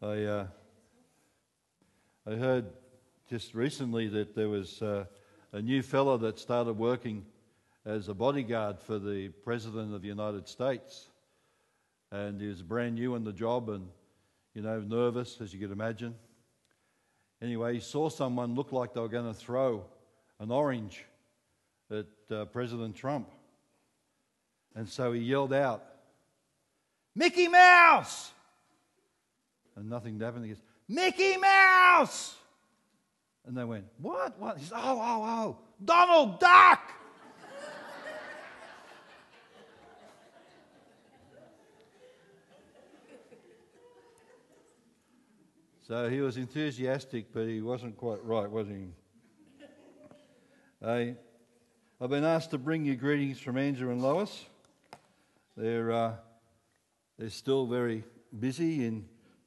I, uh, I heard just recently that there was uh, a new fellow that started working as a bodyguard for the President of the United States. And he was brand new in the job and, you know, nervous, as you could imagine. Anyway, he saw someone look like they were going to throw an orange at uh, President Trump. And so he yelled out, Mickey Mouse! And nothing happened. He goes, Mickey Mouse! And they went, What? What? He said, Oh, oh, oh, Donald Duck! so he was enthusiastic, but he wasn't quite right, was he? I, I've been asked to bring you greetings from Andrew and Lois. They're, uh, they're still very busy,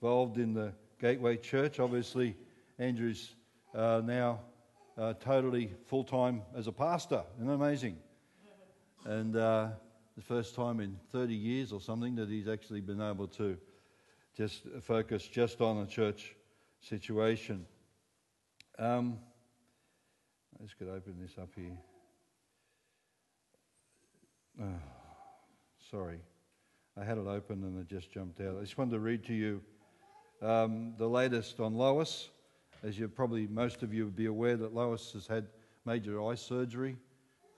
involved in the Gateway Church. Obviously, Andrew's uh, now uh, totally full time as a pastor. Isn't that amazing? And uh, the first time in 30 years or something that he's actually been able to just focus just on a church situation. Um, I just could open this up here. Oh, sorry. I had it open and it just jumped out. I just wanted to read to you um, the latest on Lois. As you probably, most of you would be aware that Lois has had major eye surgery.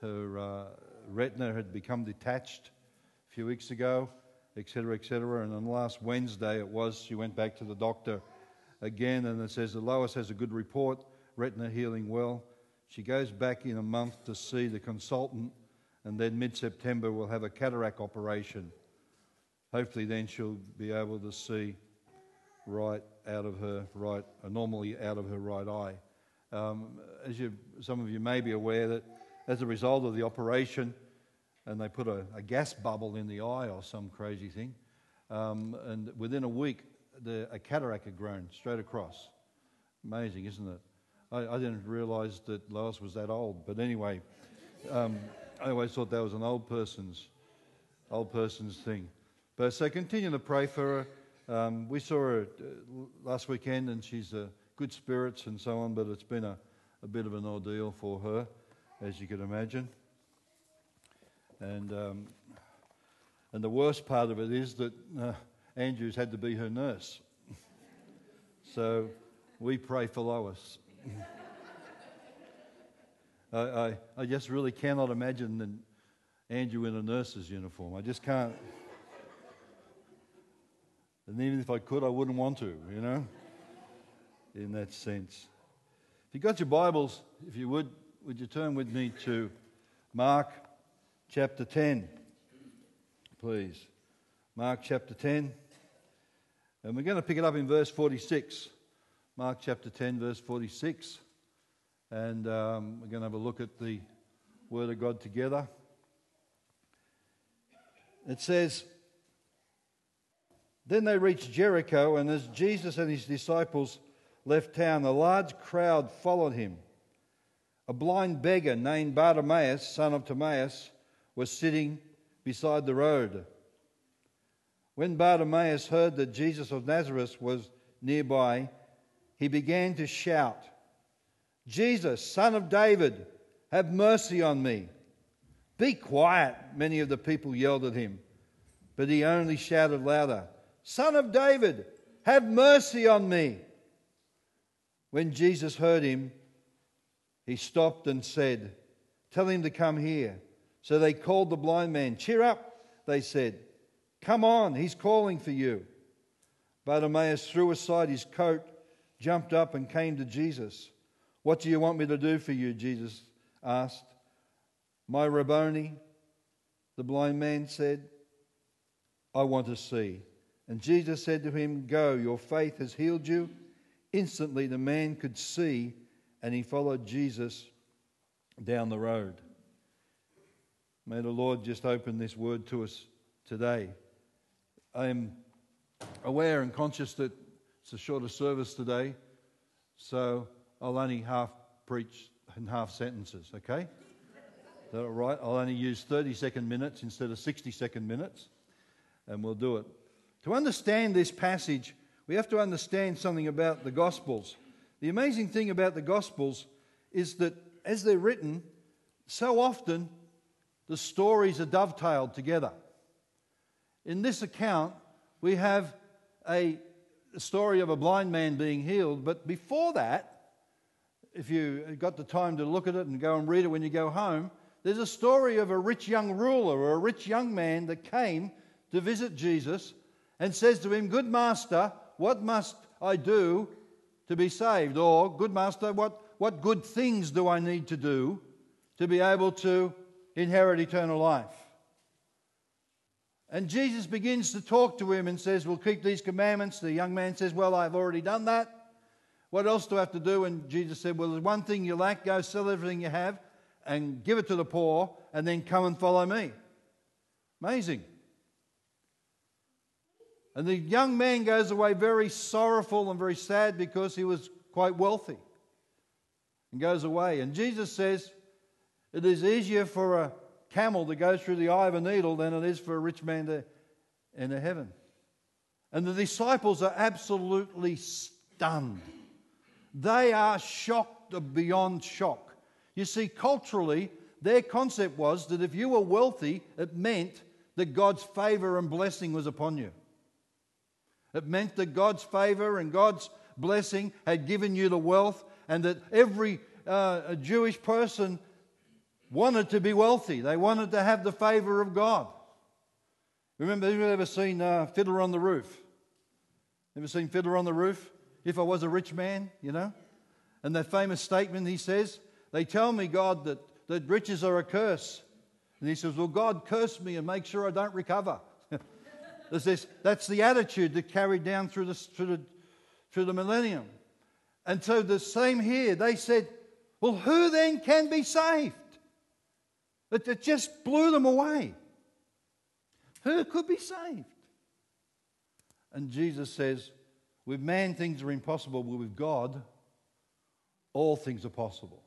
Her uh, retina had become detached a few weeks ago, etc., etc. And on last Wednesday it was, she went back to the doctor again and it says that Lois has a good report, retina healing well. She goes back in a month to see the consultant, and then mid September we'll have a cataract operation. Hopefully, then she'll be able to see right out of her right, uh, normally out of her right eye. Um, as you, some of you may be aware that as a result of the operation, and they put a, a gas bubble in the eye or some crazy thing, um, and within a week, the, a cataract had grown straight across. Amazing, isn't it? I, I didn't realize that Lois was that old. But anyway, um, I always thought that was an old person's, old person's thing. But so continue to pray for her. Um, we saw her uh, last weekend, and she's uh, good spirits and so on. But it's been a, a bit of an ordeal for her, as you can imagine. And um, and the worst part of it is that uh, Andrews had to be her nurse. so we pray for Lois. I, I, I just really cannot imagine Andrew in a nurse's uniform. I just can't. And even if I could, I wouldn't want to, you know, in that sense. If you got your Bibles, if you would, would you turn with me to Mark chapter 10, please? Mark chapter 10. And we're going to pick it up in verse 46. Mark chapter 10, verse 46. And um, we're going to have a look at the Word of God together. It says, Then they reached Jericho, and as Jesus and his disciples left town, a large crowd followed him. A blind beggar named Bartimaeus, son of Timaeus, was sitting beside the road. When Bartimaeus heard that Jesus of Nazareth was nearby, he began to shout, Jesus, son of David, have mercy on me. Be quiet, many of the people yelled at him. But he only shouted louder, Son of David, have mercy on me. When Jesus heard him, he stopped and said, Tell him to come here. So they called the blind man. Cheer up, they said. Come on, he's calling for you. Bartimaeus threw aside his coat jumped up and came to Jesus. What do you want me to do for you? Jesus asked. My Rabboni, the blind man said, I want to see. And Jesus said to him, Go, your faith has healed you. Instantly the man could see, and he followed Jesus down the road. May the Lord just open this word to us today. I am aware and conscious that it's a shorter service today, so I'll only half preach in half sentences, okay? Is that all right? I'll only use 30 second minutes instead of 60 second minutes, and we'll do it. To understand this passage, we have to understand something about the Gospels. The amazing thing about the Gospels is that as they're written, so often the stories are dovetailed together. In this account, we have a story of a blind man being healed, but before that, if you got the time to look at it and go and read it when you go home, there's a story of a rich young ruler or a rich young man that came to visit Jesus and says to him, Good master, what must I do to be saved? Or, Good master, what, what good things do I need to do to be able to inherit eternal life? And Jesus begins to talk to him and says, We'll keep these commandments. The young man says, Well, I've already done that. What else do I have to do? And Jesus said, Well, there's one thing you lack. Go sell everything you have and give it to the poor, and then come and follow me. Amazing. And the young man goes away very sorrowful and very sad because he was quite wealthy and goes away. And Jesus says, It is easier for a camel to go through the eye of a needle than it is for a rich man to enter heaven. And the disciples are absolutely stunned. They are shocked beyond shock. You see, culturally, their concept was that if you were wealthy, it meant that God's favor and blessing was upon you. It meant that God's favor and God's blessing had given you the wealth, and that every uh, Jewish person wanted to be wealthy. They wanted to have the favor of God. Remember, have you ever seen uh, Fiddler on the Roof? Ever seen Fiddler on the Roof? If I was a rich man, you know? And that famous statement he says, They tell me, God, that, that riches are a curse. And he says, Well, God, curse me and make sure I don't recover. This, that's the attitude that carried down through the, through, the, through the millennium. And so the same here, they said, Well, who then can be saved? It, it just blew them away. Who could be saved? And Jesus says, with man things are impossible, but with God all things are possible.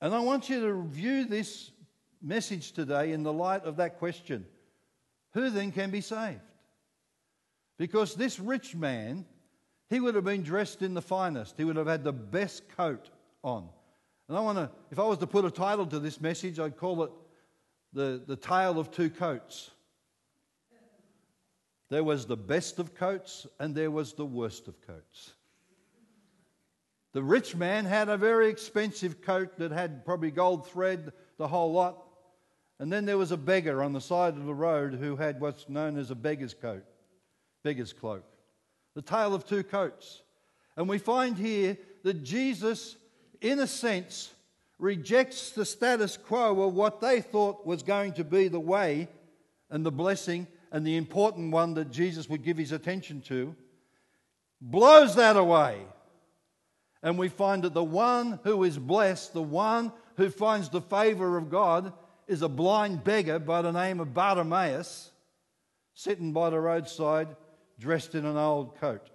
And I want you to view this message today in the light of that question Who then can be saved? Because this rich man, he would have been dressed in the finest, he would have had the best coat on. And I want to, if I was to put a title to this message, I'd call it The, the Tale of Two Coats. There was the best of coats and there was the worst of coats. The rich man had a very expensive coat that had probably gold thread, the whole lot. And then there was a beggar on the side of the road who had what's known as a beggar's coat, beggar's cloak. The tale of two coats. And we find here that Jesus in a sense, rejects the status quo of what they thought was going to be the way and the blessing and the important one that Jesus would give his attention to, blows that away. And we find that the one who is blessed, the one who finds the favor of God, is a blind beggar by the name of Bartimaeus, sitting by the roadside, dressed in an old coat.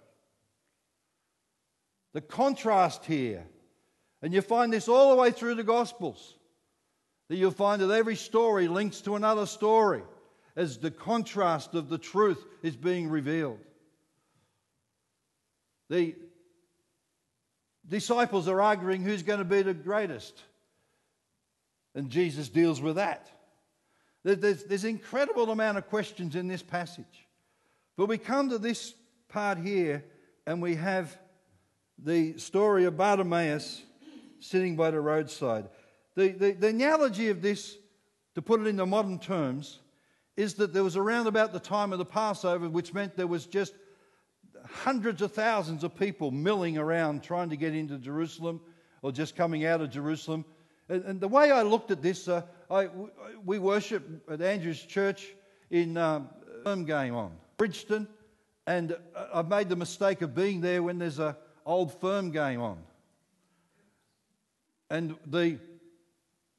The contrast here and you find this all the way through the Gospels. That you'll find that every story links to another story as the contrast of the truth is being revealed. The disciples are arguing who's going to be the greatest. And Jesus deals with that. There's, there's an incredible amount of questions in this passage. But we come to this part here and we have the story of Bartimaeus sitting by the roadside. The, the, the analogy of this, to put it into modern terms, is that there was around about the time of the Passover, which meant there was just hundreds of thousands of people milling around trying to get into Jerusalem or just coming out of Jerusalem. And, and the way I looked at this, uh, I, we worship at Andrew's church in um, firm game on Bridgeton, and uh, I've made the mistake of being there when there's a old firm game on. And the,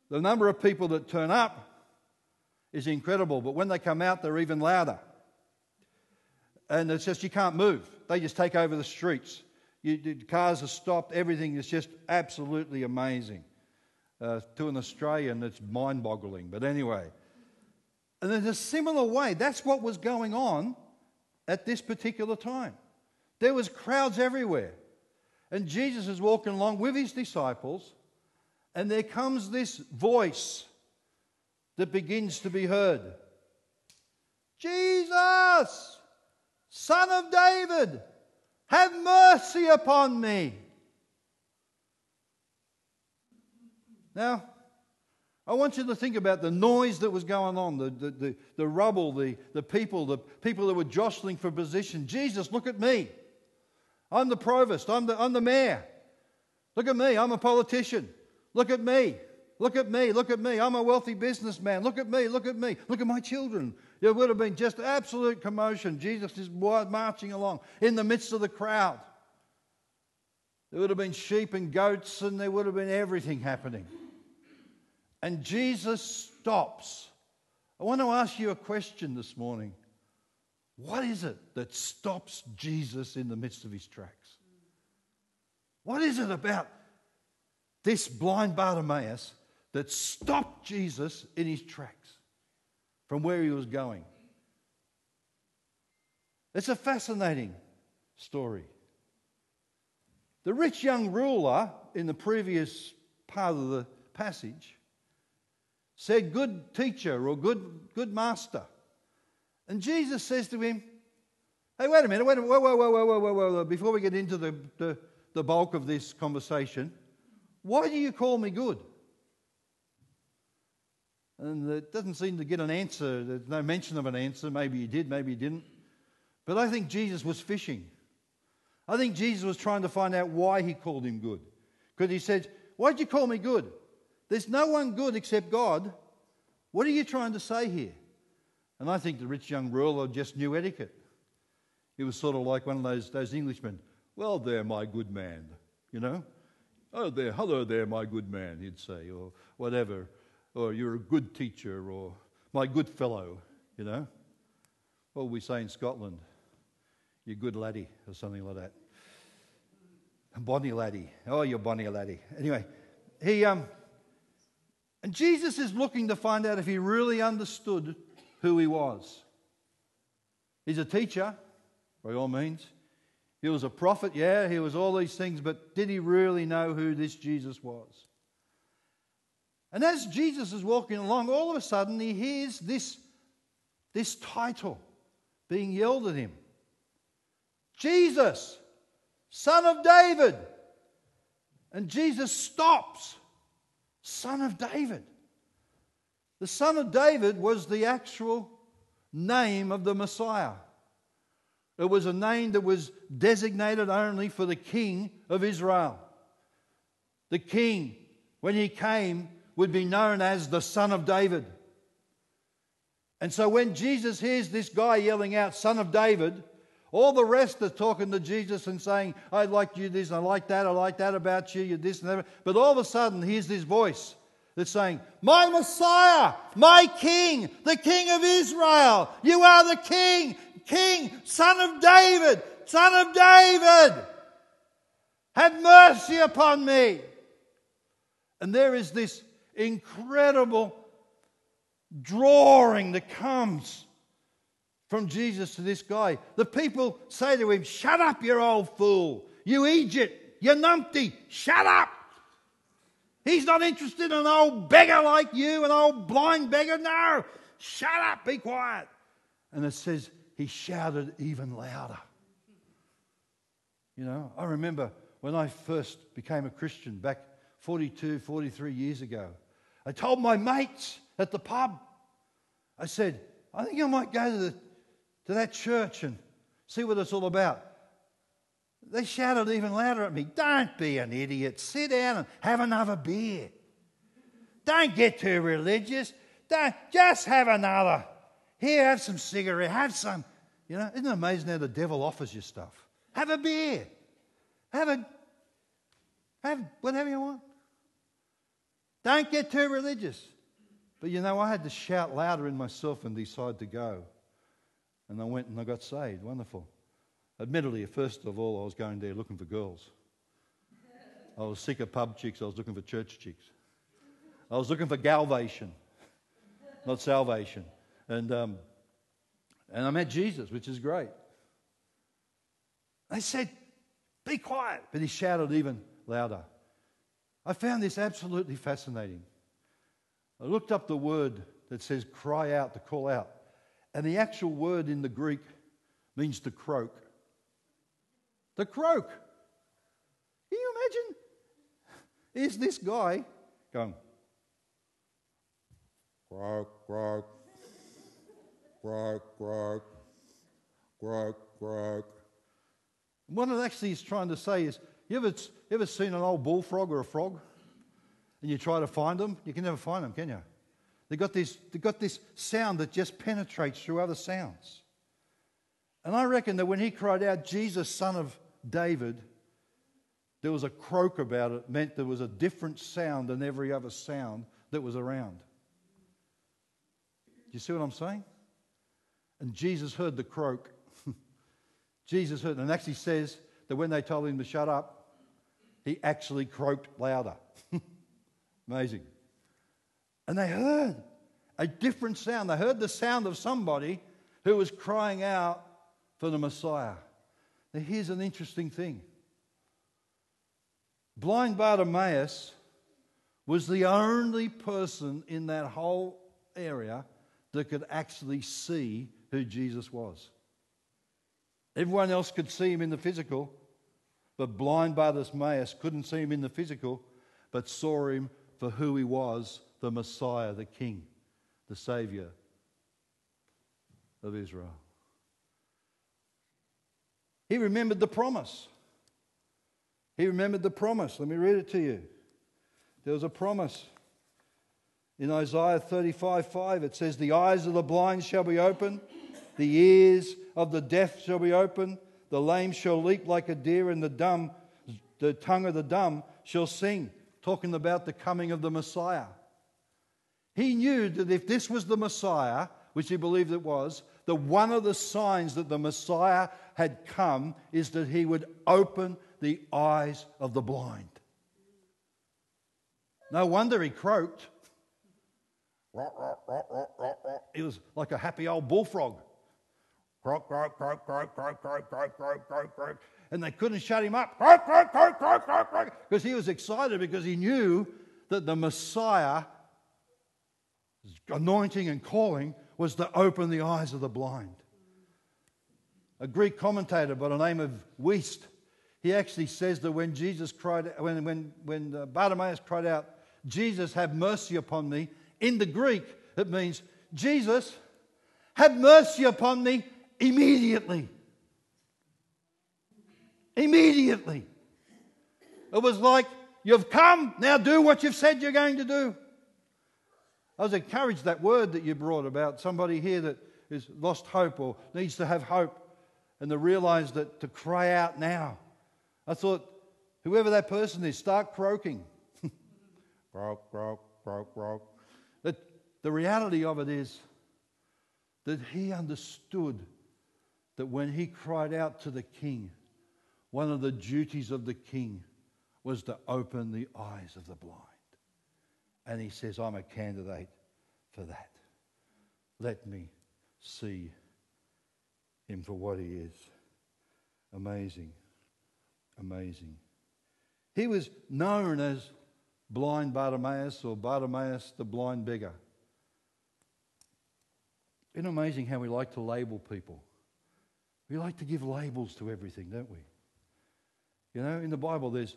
the number of people that turn up is incredible, but when they come out, they're even louder. And it's just you can't move, they just take over the streets. You, the cars are stopped, everything is just absolutely amazing. Uh, to an Australian, it's mind boggling, but anyway. And in a similar way, that's what was going on at this particular time. There was crowds everywhere. And Jesus is walking along with his disciples, and there comes this voice that begins to be heard. Jesus, Son of David, have mercy upon me. Now, I want you to think about the noise that was going on, the, the, the, the, rubble, the, the people, the people that were jostling for position. Jesus, look at me. I'm the provost, I'm the, I'm the mayor. Look at me, I'm a politician. Look at me, look at me, look at me. I'm a wealthy businessman. Look at me, look at me, look at my children. There would have been just absolute commotion. Jesus is marching along in the midst of the crowd. There would have been sheep and goats, and there would have been everything happening. And Jesus stops. I want to ask you a question this morning. What is it that stops Jesus in the midst of his tracks? What is it about this blind Bartimaeus that stopped Jesus in his tracks from where he was going? It's a fascinating story. The rich young ruler in the previous part of the passage said, Good teacher or good, good master. And Jesus says to him, Hey, wait a minute, wait a minute, whoa, whoa, whoa, whoa, whoa, whoa, whoa. Before we get into the, the, the bulk of this conversation, why do you call me good? And it doesn't seem to get an answer. There's no mention of an answer. Maybe he did, maybe he didn't. But I think Jesus was fishing. I think Jesus was trying to find out why he called him good. Because he said, Why'd you call me good? There's no one good except God. What are you trying to say here? And I think the rich young ruler just knew etiquette. He was sort of like one of those, those Englishmen. Well, there, my good man, you know? Oh, there, hello there, my good man, he'd say, or whatever. Or you're a good teacher, or my good fellow, you know? What we say in Scotland? You good laddie, or something like that. A bonnie laddie. Oh, you're bonnie laddie. Anyway, he, um, and Jesus is looking to find out if he really understood who he was. He's a teacher, by all means. He was a prophet, yeah, he was all these things, but did he really know who this Jesus was? And as Jesus is walking along, all of a sudden he hears this, this title being yelled at him Jesus, Son of David. And Jesus stops Son of David. The Son of David was the actual name of the Messiah. It was a name that was designated only for the King of Israel. The King, when he came, would be known as the Son of David. And so when Jesus hears this guy yelling out, Son of David, all the rest are talking to Jesus and saying, I like you this, I like that, I like that about you, you're this and that. But all of a sudden, here's this voice that's saying, My Messiah, my King, the King of Israel, you are the King, King, Son of David, Son of David. Have mercy upon me. And there is this incredible drawing that comes from Jesus to this guy. The people say to him, Shut up, you old fool. You Egypt, you numpty, shut up. He's not interested in an old beggar like you, an old blind beggar. No, shut up, be quiet. And it says he shouted even louder. You know, I remember when I first became a Christian back 42, 43 years ago. I told my mates at the pub, I said, I think I might go to, the, to that church and see what it's all about. They shouted even louder at me, Don't be an idiot. Sit down and have another beer. Don't get too religious. Don't, just have another. Here, have some cigarette. Have some. You know, isn't it amazing how the devil offers you stuff? Have a beer. Have a. Have whatever you want. Don't get too religious. But you know, I had to shout louder in myself and decide to go. And I went and I got saved. Wonderful. Admittedly, first of all, I was going there looking for girls. I was sick of pub chicks, I was looking for church chicks. I was looking for galvation, not salvation. And, um, and I met Jesus, which is great. They said, Be quiet. But he shouted even louder. I found this absolutely fascinating. I looked up the word that says cry out, to call out. And the actual word in the Greek means to croak. To croak. Can you imagine? Here's this guy going, croak, croak, croak, croak, croak, croak. What it actually is trying to say is, you ever, ever seen an old bullfrog or a frog? And you try to find them? You can never find them, can you? They've got this, they've got this sound that just penetrates through other sounds. And I reckon that when he cried out, Jesus, son of David, there was a croak about it, meant there was a different sound than every other sound that was around. Do you see what I'm saying? And Jesus heard the croak. Jesus heard, and actually says that when they told him to shut up, he actually croaked louder. Amazing. And they heard a different sound. They heard the sound of somebody who was crying out for the Messiah. Now, here's an interesting thing blind Bartimaeus was the only person in that whole area that could actually see who Jesus was. Everyone else could see him in the physical, but blind Bartimaeus couldn't see him in the physical, but saw him for who he was the Messiah, the King, the Savior of Israel. He remembered the promise. He remembered the promise. Let me read it to you. There was a promise. In Isaiah 35 5, it says, The eyes of the blind shall be opened, the ears of the deaf shall be opened, the lame shall leap like a deer, and the dumb, the tongue of the dumb shall sing talking about the coming of the Messiah. He knew that if this was the Messiah, which he believed it was, that one of the signs that the Messiah had come is that he would open the eyes of the blind. No wonder he croaked. He was like a happy old bullfrog. Croak, croak, croak, croak, croak, croak, croak, croak, croak, croak and they couldn't shut him up because he was excited because he knew that the Messiah anointing and calling was to open the eyes of the blind. A Greek commentator by the name of Wuest, he actually says that when Jesus cried, when, when, when uh, Bartimaeus cried out, Jesus, have mercy upon me, in the Greek, it means, Jesus, have mercy upon me immediately. Immediately. It was like, You've come, now do what you've said you're going to do. I was encouraged that word that you brought about somebody here that has lost hope or needs to have hope and to realize that to cry out now. I thought, whoever that person is, start croaking. croak, croak, croak, croak. That the reality of it is that he understood that when he cried out to the king, one of the duties of the king was to open the eyes of the blind. And he says, I'm a candidate for that. Let me see him for what he is. Amazing. Amazing. He was known as blind Bartimaeus or Bartimaeus the blind beggar. Isn't it amazing how we like to label people? We like to give labels to everything, don't we? You know, in the Bible, there's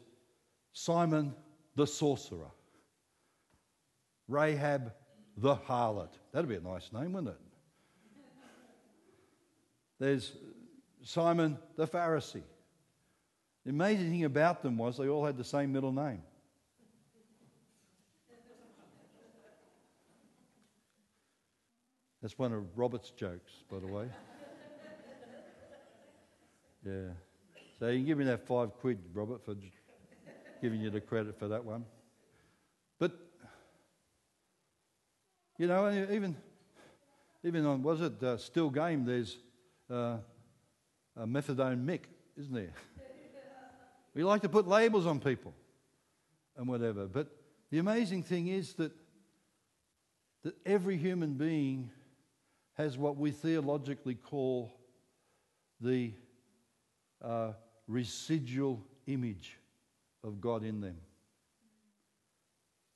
Simon the sorcerer, Rahab the harlot. That'd be a nice name, wouldn't it? There's Simon the Pharisee. The amazing thing about them was they all had the same middle name. That's one of Robert's jokes, by the way. Yeah. So you can give me that five quid, Robert, for giving you the credit for that one. But, you know, even, even on, was it uh, Still Game, there's uh, a methadone Mick, isn't there? we like to put labels on people and whatever. But the amazing thing is that, that every human being has what we theologically call the uh, residual image of God in them.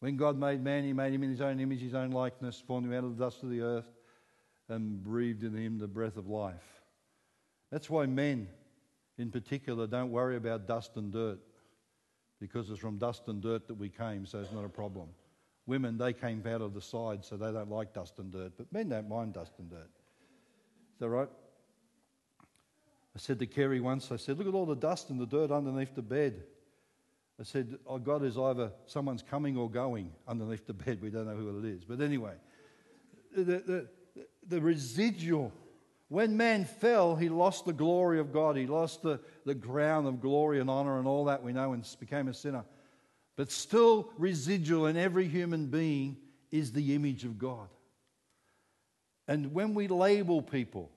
When God made man, he made him in his own image, his own likeness, formed him out of the dust of the earth, and breathed in him the breath of life. That's why men, in particular, don't worry about dust and dirt, because it's from dust and dirt that we came, so it's not a problem. Women, they came out of the side, so they don't like dust and dirt, but men don't mind dust and dirt. Is that right? I said to Kerry once, I said, look at all the dust and the dirt underneath the bed. I said, oh, God is either someone's coming or going underneath the bed. We don't know who it is. But anyway, the, the, the residual, when man fell, he lost the glory of God. He lost the, the crown of glory and honor and all that we know and became a sinner. But still, residual in every human being is the image of God. And when we label people,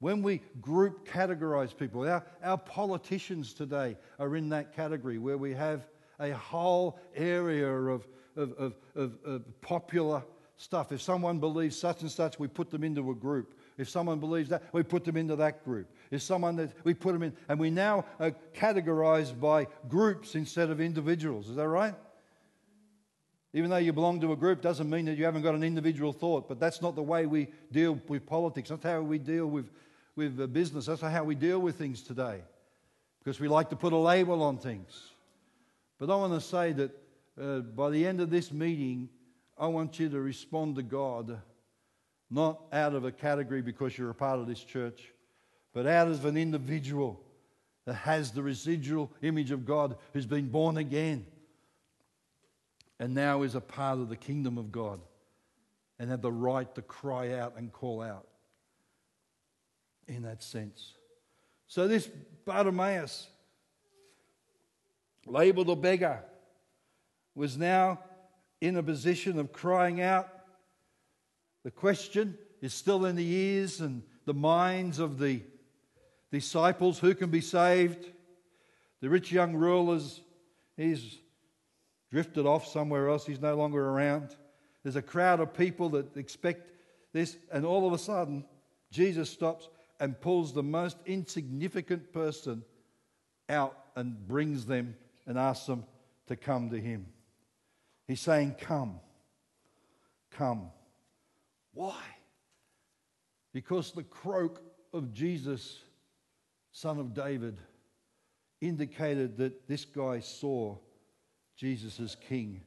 when we group categorize people, our, our politicians today are in that category where we have a whole area of, of, of, of, of popular stuff. If someone believes such and such, we put them into a group. If someone believes that, we put them into that group. If someone that we put them in, and we now are categorized by groups instead of individuals. Is that right? Even though you belong to a group doesn't mean that you haven't got an individual thought, but that's not the way we deal with politics. That's how we deal with with business. That's how we deal with things today because we like to put a label on things. But I want to say that uh, by the end of this meeting, I want you to respond to God not out of a category because you're a part of this church, but out of an individual that has the residual image of God who's been born again and now is a part of the kingdom of God and have the right to cry out and call out in that sense. So this Bartimaeus, labeled a beggar, was now in a position of crying out. The question is still in the ears and the minds of the disciples who can be saved. The rich young ruler's he's drifted off somewhere else, he's no longer around. There's a crowd of people that expect this, and all of a sudden, Jesus stops and pulls the most insignificant person out and brings them and asks them to come to him. He's saying, Come, come. Why? Because the croak of Jesus, son of David, indicated that this guy saw Jesus as king.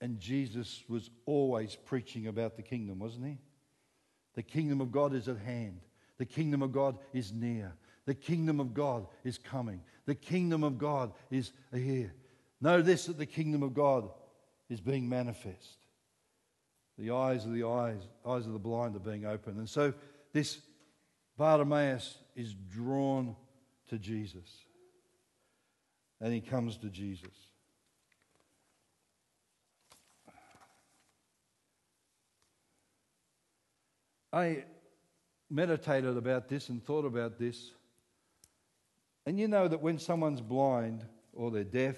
And Jesus was always preaching about the kingdom, wasn't he? The kingdom of God is at hand. The kingdom of God is near. The kingdom of God is coming. The kingdom of God is here. Know this that the kingdom of God is being manifest. The eyes of the eyes, eyes of the blind are being opened. And so this Bartimaeus is drawn to Jesus. And he comes to Jesus. I meditated about this and thought about this. And you know that when someone's blind or they're deaf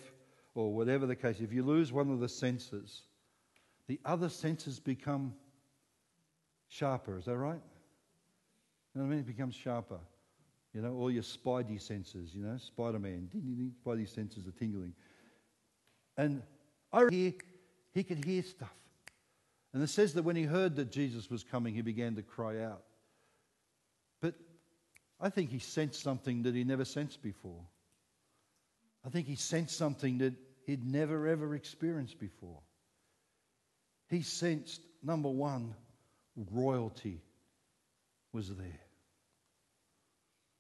or whatever the case, if you lose one of the senses, the other senses become sharper. Is that right? You know what I mean? It becomes sharper. You know, all your spidey senses, you know, Spider Man, spidey senses are tingling. And I hear, he could hear stuff. And it says that when he heard that Jesus was coming, he began to cry out. I think he sensed something that he never sensed before. I think he sensed something that he'd never ever experienced before. He sensed, number one, royalty was there.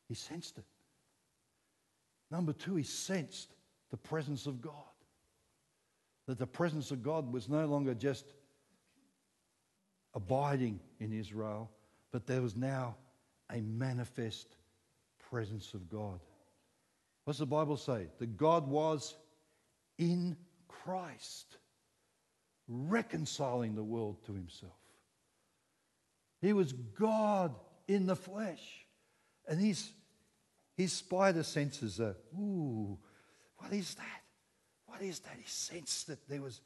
He sensed it. Number two, he sensed the presence of God. That the presence of God was no longer just abiding in Israel, but there was now a manifest presence of God. What's the Bible say? That God was in Christ, reconciling the world to himself. He was God in the flesh. And his, his spider senses are, ooh, what is that? What is that? He sensed that there was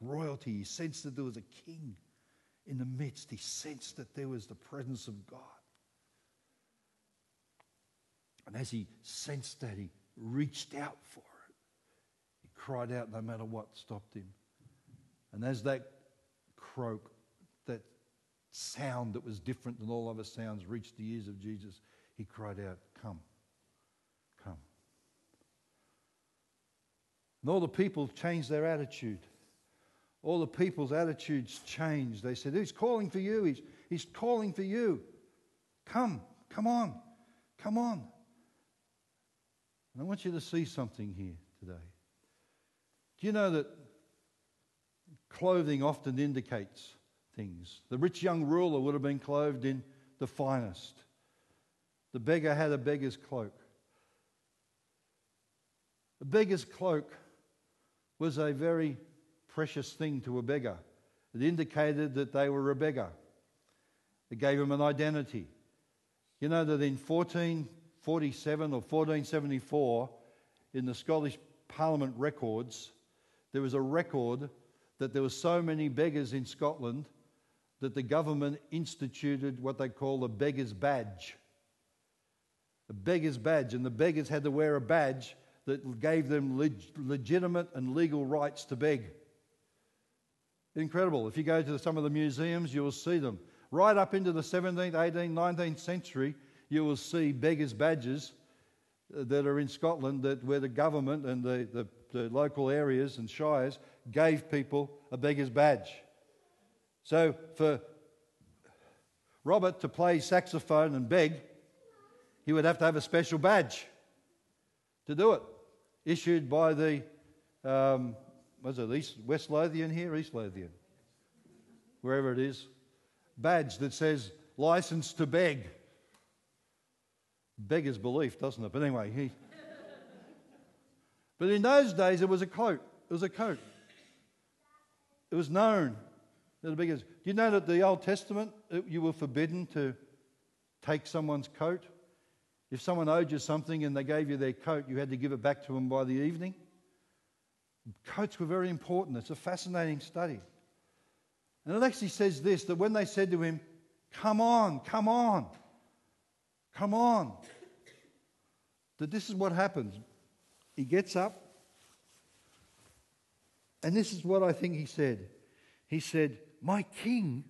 royalty. He sensed that there was a king in the midst. He sensed that there was the presence of God. And as he sensed that, he reached out for it. He cried out no matter what stopped him. And as that croak, that sound that was different than all other sounds reached the ears of Jesus, he cried out, Come, come. And all the people changed their attitude. All the people's attitudes changed. They said, He's calling for you. He's, he's calling for you. Come, come on, come on. And I want you to see something here today. Do you know that clothing often indicates things? The rich young ruler would have been clothed in the finest. The beggar had a beggar's cloak. A beggar's cloak was a very precious thing to a beggar. It indicated that they were a beggar. It gave them an identity. You know that in 1447 or 1474, in the Scottish Parliament records, there was a record that there were so many beggars in Scotland that the government instituted what they call a beggar's badge. A beggar's badge, and the beggars had to wear a badge that gave them leg- legitimate and legal rights to beg. Incredible. If you go to some of the museums, you will see them. Right up into the 17th, 18th, 19th century, you will see beggars' badges uh, that are in Scotland that where the government and the, the, the local areas and shires gave people a beggar's badge. So for Robert to play saxophone and beg, he would have to have a special badge to do it, issued by the um, was it East, West Lothian here? East Lothian. Wherever it is. Badge that says license to beg. Beggar's belief, doesn't it? But anyway, he. but in those days, it was a coat. It was a coat. It was known that the beggars. Do you know that the Old Testament, you were forbidden to take someone's coat? If someone owed you something and they gave you their coat, you had to give it back to them by the evening. Coats were very important. It's a fascinating study. And it actually says this that when they said to him, Come on, come on, come on, that this is what happens. He gets up, and this is what I think he said. He said, My king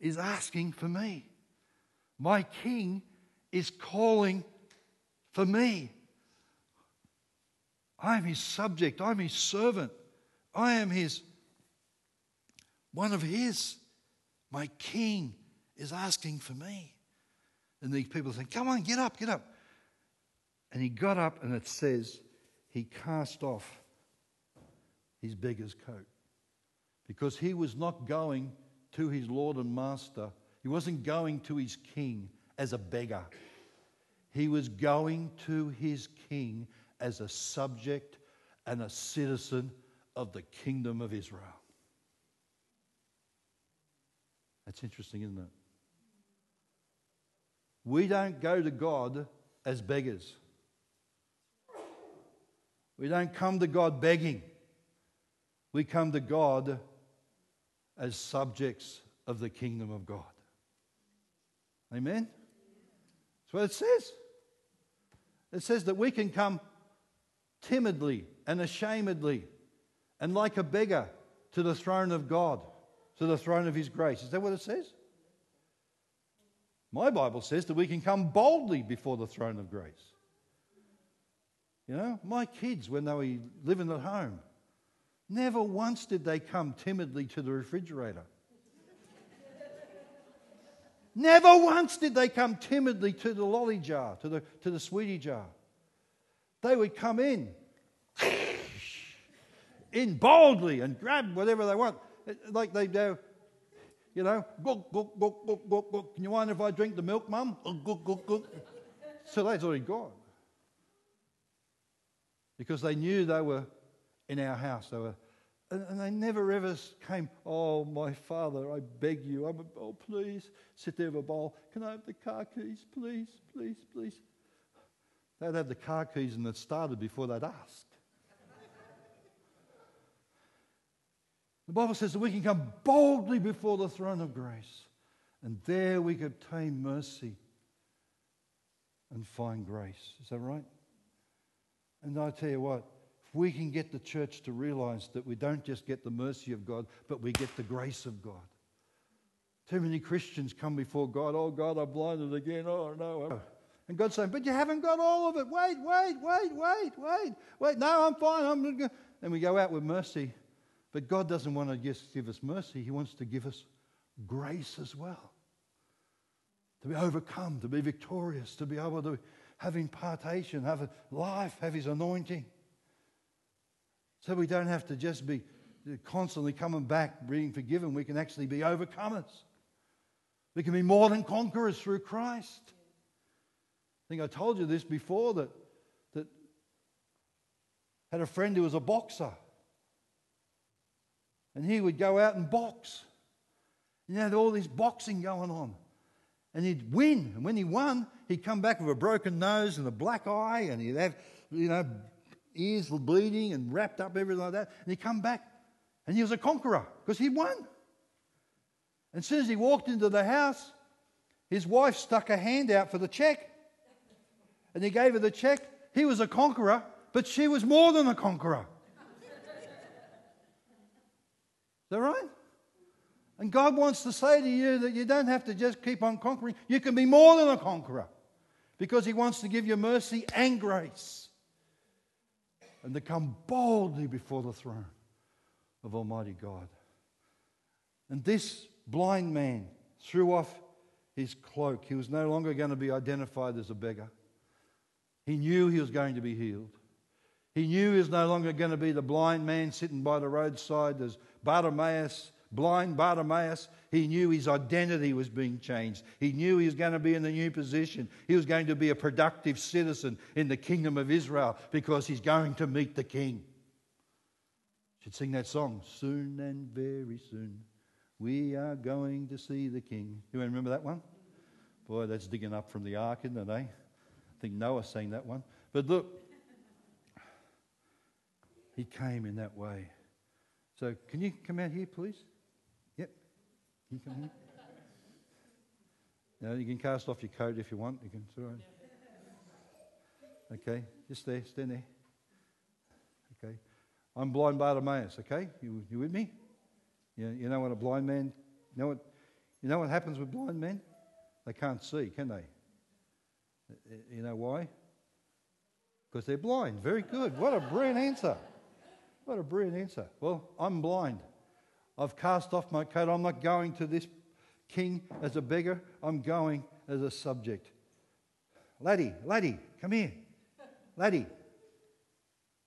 is asking for me. My king is calling for me. I am his subject. I'm his servant. I am his, one of his. My king is asking for me. And these people say, Come on, get up, get up. And he got up, and it says he cast off his beggar's coat because he was not going to his Lord and Master. He wasn't going to his king as a beggar. He was going to his king as a subject and a citizen of the kingdom of Israel. That's interesting, isn't it? We don't go to God as beggars. We don't come to God begging. We come to God as subjects of the kingdom of God. Amen? That's what it says. It says that we can come timidly and ashamedly and like a beggar to the throne of God, to the throne of His grace. Is that what it says? My Bible says that we can come boldly before the throne of grace. You know, my kids, when they were living at home, never once did they come timidly to the refrigerator. never once did they come timidly to the lolly jar, to the, to the sweetie jar. They would come in, in boldly and grab whatever they want. Like they do, you know, go, go, go, go, go, go. Can you mind if I drink the milk, mum? Go, go, go. So that's already gone. Because they knew they were in our house. They were, and, they never ever came, oh, my father, I beg you, I'm a, oh, please, sit there with a bowl. Can I have the car keys, please, please, please? They'd have the car keys and it started before they'd asked. The Bible says that we can come boldly before the throne of grace, and there we can obtain mercy and find grace. Is that right? And I tell you what, if we can get the church to realize that we don't just get the mercy of God, but we get the grace of God. Too many Christians come before God, oh God, I'm blinded again, oh no. And God's saying, but you haven't got all of it. Wait, wait, wait, wait, wait, wait. No, I'm fine. I'm good. And we go out with mercy. But God doesn't want to just give us mercy, He wants to give us grace as well. To be overcome, to be victorious, to be able to have impartation, have a life, have His anointing. So we don't have to just be constantly coming back, being forgiven. We can actually be overcomers. We can be more than conquerors through Christ. I think I told you this before that, that had a friend who was a boxer. And he would go out and box. He had all this boxing going on. And he'd win. And when he won, he'd come back with a broken nose and a black eye, and he'd have, you know, ears bleeding and wrapped up, everything like that. And he'd come back, and he was a conqueror because he won. And as soon as he walked into the house, his wife stuck a hand out for the check. And he gave her the check. He was a conqueror, but she was more than a conqueror. Is that right? And God wants to say to you that you don't have to just keep on conquering. You can be more than a conqueror because He wants to give you mercy and grace and to come boldly before the throne of Almighty God. And this blind man threw off his cloak. He was no longer going to be identified as a beggar. He knew he was going to be healed. He knew he was no longer going to be the blind man sitting by the roadside as Bartimaeus, blind Bartimaeus. He knew his identity was being changed. He knew he was going to be in the new position. He was going to be a productive citizen in the kingdom of Israel because he's going to meet the king. Should sing that song, soon and very soon. We are going to see the king. You remember that one? Boy, that's digging up from the ark, isn't it, eh? I think Noah sang that one. But look, he came in that way. So, can you come out here, please? Yep. Can you come here? No, you can cast off your coat if you want. You can. Okay, just there, stand there. Okay. I'm blind Bartimaeus, okay? You, you with me? You, you know what a blind man, you know what, you know what happens with blind men? They can't see, can they? You know why? Because they're blind. Very good. What a brilliant answer. What a brilliant answer. Well, I'm blind. I've cast off my coat. I'm not going to this king as a beggar. I'm going as a subject. Laddie, laddie, come here. Laddie,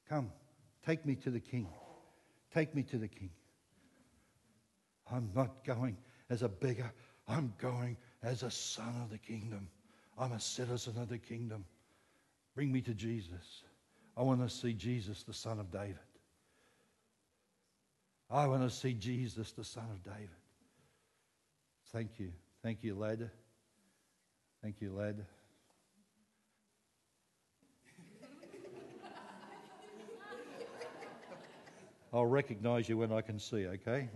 come. Take me to the king. Take me to the king. I'm not going as a beggar. I'm going as a son of the kingdom. I'm a citizen of the kingdom. Bring me to Jesus. I want to see Jesus, the son of David. I want to see Jesus, the son of David. Thank you. Thank you, lad. Thank you, lad. I'll recognize you when I can see, okay?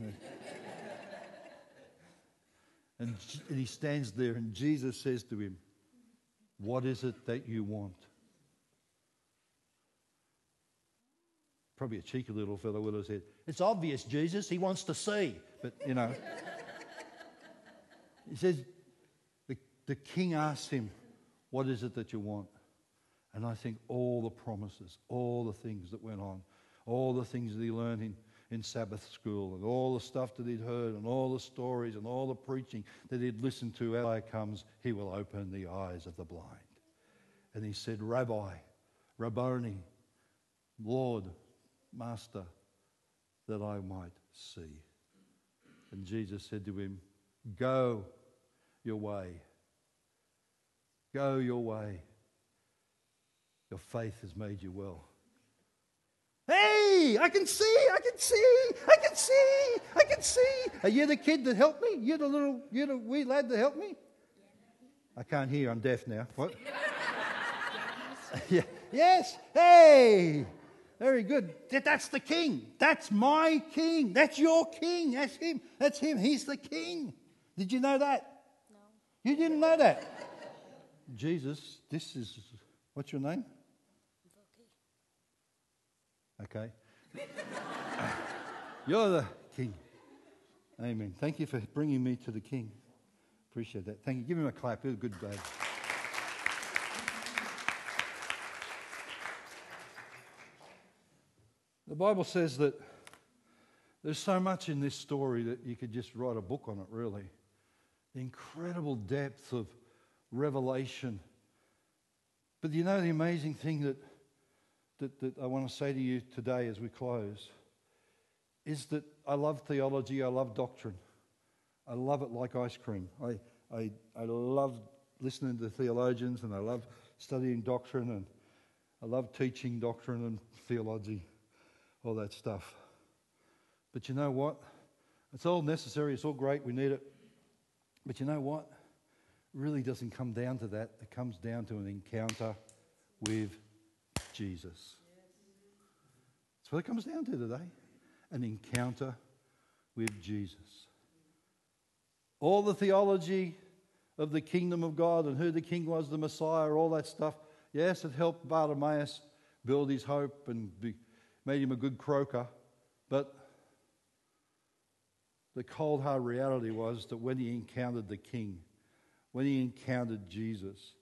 And, and he stands there, and Jesus says to him, What is it that you want? Probably a cheeky little fellow would have said, It's obvious, Jesus, he wants to see. But, you know. he says, the, the king asked him, What is it that you want? And I think all the promises, all the things that went on, all the things that he learned in in Sabbath school and all the stuff that he'd heard and all the stories and all the preaching that he'd listened to. As comes, he will open the eyes of the blind. And he said, Rabbi, Rabboni, Lord, Master, that I might see. And Jesus said to him, Go your way. Go your way. Your faith has made you well. Hey, I can see, I can see, I can see, I can see. Are you the kid that helped me? You're the little, you're the wee lad that helped me? I can't hear, I'm deaf now. What? yeah. Yes, hey, very good. That's the king. That's my king. That's your king. That's him. That's him. He's the king. Did you know that? No. You didn't know that? Jesus, this is, what's your name? Okay. You're the king. Amen. Thank you for bringing me to the king. Appreciate that. Thank you. Give him a clap. It was a good day. The Bible says that there's so much in this story that you could just write a book on it, really. The incredible depth of revelation. But you know the amazing thing that, that, that I want to say to you today as we close is that I love theology, I love doctrine. I love it like ice cream. I, I, I love listening to theologians and I love studying doctrine and I love teaching doctrine and theology all that stuff. But you know what? It's all necessary, it's all great, we need it. But you know what? It really doesn't come down to that. It comes down to an encounter with Jesus. That's what it comes down to today an encounter with Jesus. All the theology of the kingdom of God and who the king was, the Messiah, all that stuff, yes, it helped Bartimaeus build his hope and be, made him a good croaker. But the cold hard reality was that when he encountered the king, when he encountered Jesus,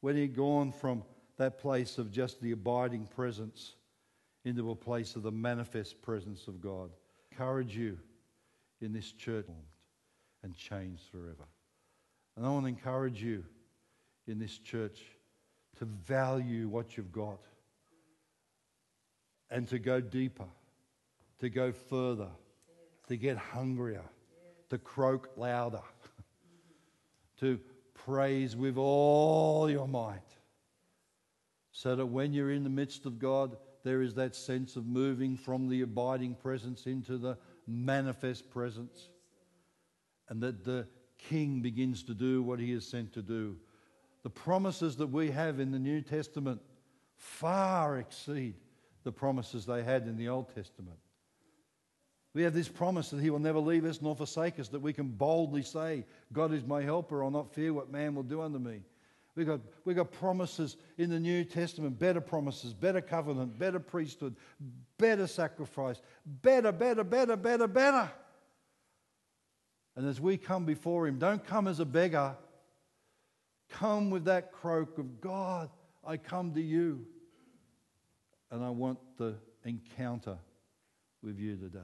when he had gone from that place of just the abiding presence into a place of the manifest presence of God, encourage you in this church and changed forever. And I want to encourage you in this church to value what you've got and to go deeper, to go further, to get hungrier, to croak louder, to praise with all your might. So that when you're in the midst of God, there is that sense of moving from the abiding presence into the manifest presence. And that the King begins to do what he is sent to do. The promises that we have in the New Testament far exceed the promises they had in the Old Testament. We have this promise that He will never leave us nor forsake us, that we can boldly say, God is my helper, I'll not fear what man will do unto me. We've got, we got promises in the New Testament, better promises, better covenant, better priesthood, better sacrifice, better, better, better, better, better. And as we come before Him, don't come as a beggar. Come with that croak of God, I come to you and I want the encounter with you today.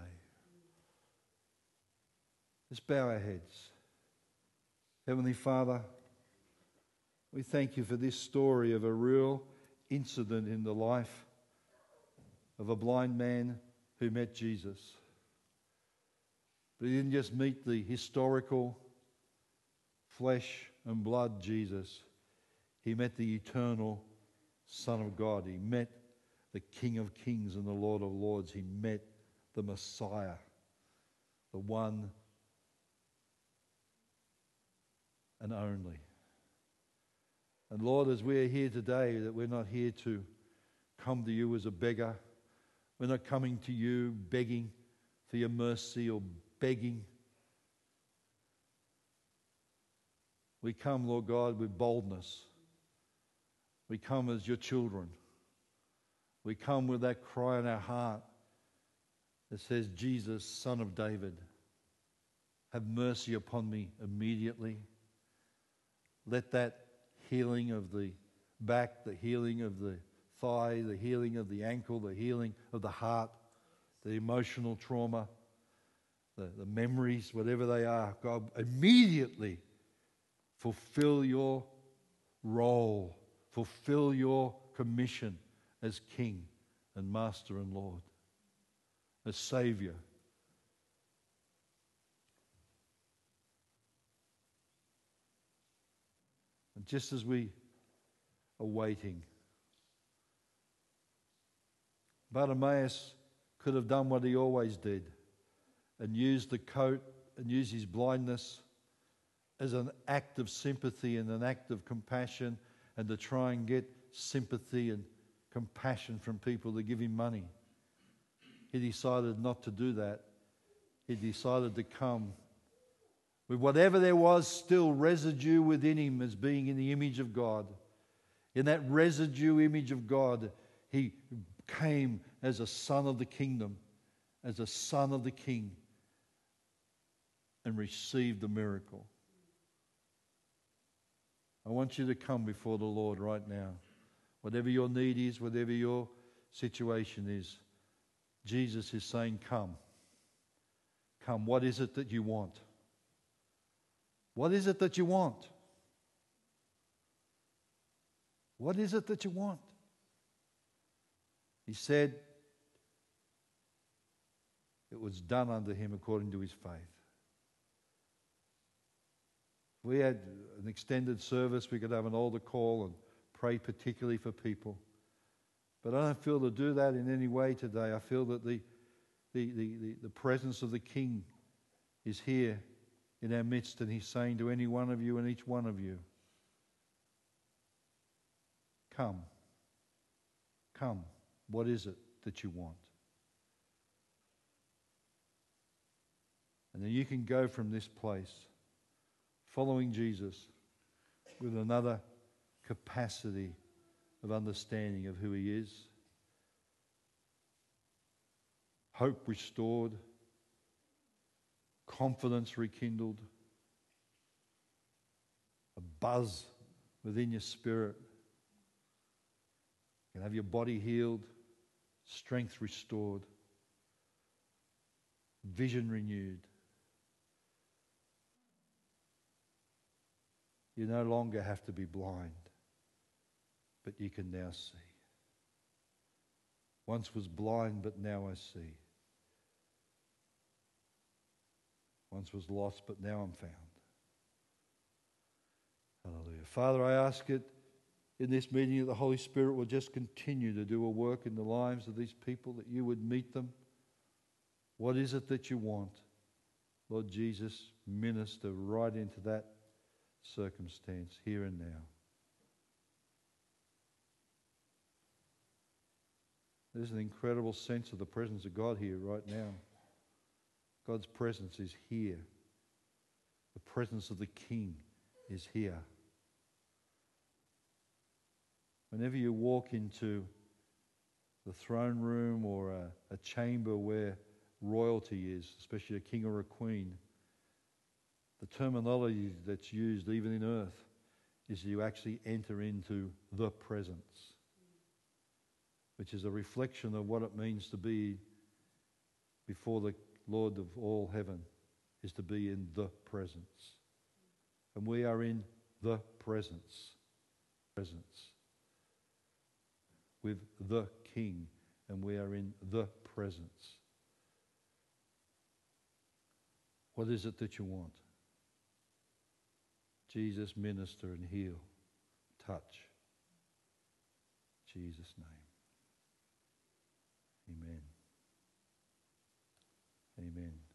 Let's bow our heads. Heavenly Father, we thank you for this story of a real incident in the life of a blind man who met Jesus. But he didn't just meet the historical flesh and blood Jesus, he met the eternal Son of God. He met the King of Kings and the Lord of Lords. He met the Messiah, the one and only. And Lord, as we are here today, that we're not here to come to you as a beggar. We're not coming to you begging for your mercy or begging. We come, Lord God, with boldness. We come as your children. We come with that cry in our heart that says, Jesus, Son of David, have mercy upon me immediately. Let that healing of the back, the healing of the thigh, the healing of the ankle, the healing of the heart, the emotional trauma, the, the memories, whatever they are, God, immediately fulfill your role, fulfill your commission as King and Master and Lord, as Savior. And just as we are waiting, Bartimaeus could have done what he always did and used the coat and used his blindness as an act of sympathy and an act of compassion and to try and get sympathy and compassion from people to give him money. He decided not to do that. He decided to come with whatever there was still residue within him as being in the image of God. In that residue image of God, he came as a son of the kingdom, as a son of the king, and received the miracle. I want you to come before the Lord right now. Whatever your need is, whatever your situation is, Jesus is saying, Come. Come. What is it that you want? What is it that you want? What is it that you want? He said, It was done unto him according to his faith. we had an extended service, we could have an altar call and pray particularly for people. But I don't feel to do that in any way today. I feel that the, the, the, the, presence of the King is here in our midst, and He's saying to any one of you and each one of you, Come. Come. What is it that you want? And then you can go from this place following Jesus with another capacity of understanding of who He is, hope restored, confidence rekindled, a buzz within your spirit. You can have your body healed, strength restored, vision renewed. You no longer have to be blind, but you can now see. Once was blind, but now I see. Once was lost, but now I'm found. Hallelujah. Father, I ask it in this meeting that the Holy Spirit will just continue to do a work in the lives of these people, that you would meet them. What is it that you want? Lord Jesus, minister right into that circumstance here and now. There's an incredible sense of the presence of God here right now. God's presence is here. The presence of the King is here. Whenever you walk into the throne room or a, a chamber where royalty is, especially a king or a queen, the terminology that's used even in earth is you actually enter into the presence, which is a reflection of what it means to be before the Lord of all heaven, is to be in the presence. And we are in the presence. Presence. With the King, and we are in the presence. What is it that you want? Jesus, minister and heal. Touch. Jesus' name. Amen. Amen.